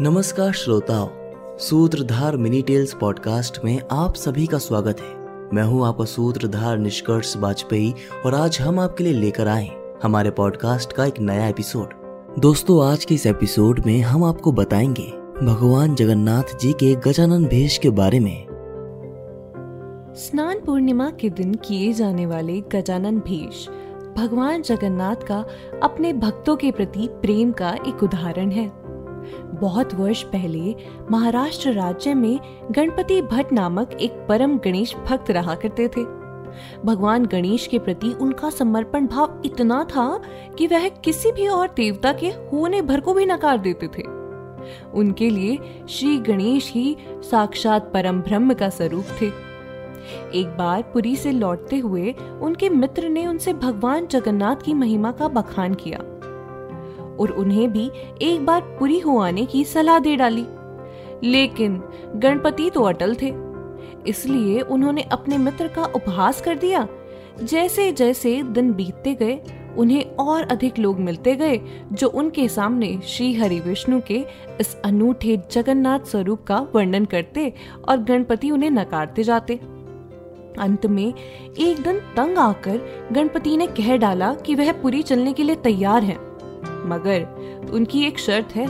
नमस्कार श्रोताओं, सूत्रधार मिनी टेल्स पॉडकास्ट में आप सभी का स्वागत है। मैं हूँ आपका सूत्रधार निष्कर्ष वाजपेयी और आज हम आपके लिए लेकर आए हमारे पॉडकास्ट का एक नया एपिसोड। दोस्तों, आज के इस एपिसोड में हम आपको बताएँगे भगवान जगन्नाथ जी के गजानन भेष के बारे में। स्नान पूर्णिमा के दिन किए जाने वाले गजानन भेष, भगवान जगन्नाथ का अपने भक्तों के प्रति प्रेम का एक उदाहरण है। बहुत वर्ष पहले महाराष्ट्र राज्य में गणपति भट्ट नामक एक परम गणेश भक्त रहा करते थे। भगवान गणेश के प्रति उनका समर्पण भाव इतना था कि वह किसी भी और देवता के होने भर को भी नकार देते थे। उनके लिए श्री गणेश ही साक्षात परम ब्रह्म का स्वरूप थे। एक बार पुरी से लौटते हुए उनके मित्र ने उनसे भगवान जगन्नाथ की महिमा का बखान किया। और उन्हें भी एक बार पूरी हो आने की सलाह दे डाली। लेकिन गणपति तो अटल थे, इसलिए उन्होंने अपने मित्र का उपहास कर दिया। जैसे जैसे दिन बीतते गए, उन्हें और अधिक लोग मिलते गए, जो उनके सामने श्री हरि विष्णु के इस अनूठे जगन्नाथ स्वरूप का वर्णन करते और गणपति उन्हें नकारते जाते। अंत में एक दिन तंग आकर गणपति ने कह डाला कि वह पुरी चलने के लिए तैयार हैं। मगर उनकी एक शर्त है,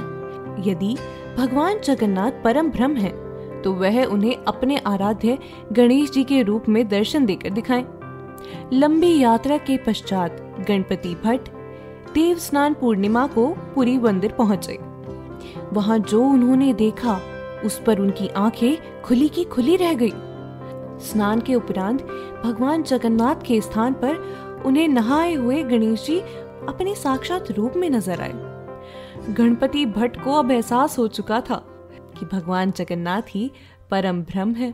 यदि भगवान जगन्नाथ परम ब्रह्म है तो वह उन्हें अपने आराध्य गणेश जी के रूप में दर्शन देकर दिखाएँ। लंबी यात्रा के पश्चात गणपति भट्ट देव स्नान पूर्णिमा को पुरी मंदिर पहुँचे वहाँ जो उन्होंने देखा, उस पर उनकी आँखें खुली की खुली रह गई स्नान के उपरांत भगवान जगन्नाथ के स्थान पर उन्हें नहाए हुए गणेश जी अपने साक्षात रूप में नज़र आए। गणपति भट्ट को अब एहसास हो चुका था कि भगवान जगन्नाथ ही परम ब्रह्म है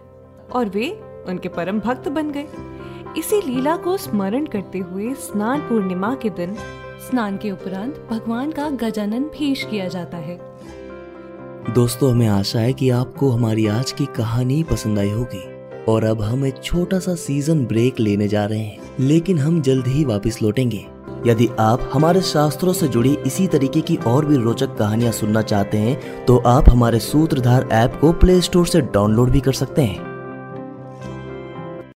और वे उनके परम भक्त बन गए। इसी लीला को स्मरण करते हुए स्नान पूर्णिमा के दिन स्नान के उपरांत भगवान का गजानन पेश किया जाता है। दोस्तों, हमें आशा है कि आपको हमारी आज की कहानी पसंद आई होगी और अब हम एक छोटा सा सीज़न ब्रेक लेने जा रहे हैं, लेकिन हम जल्द ही वापस लौटेंगे। यदि आप हमारे शास्त्रों से जुड़ी इसी तरीके की और भी रोचक कहानियाँ सुनना चाहते हैं तो आप हमारे सूत्रधार ऐप को प्ले स्टोर से डाउनलोड भी कर सकते हैं।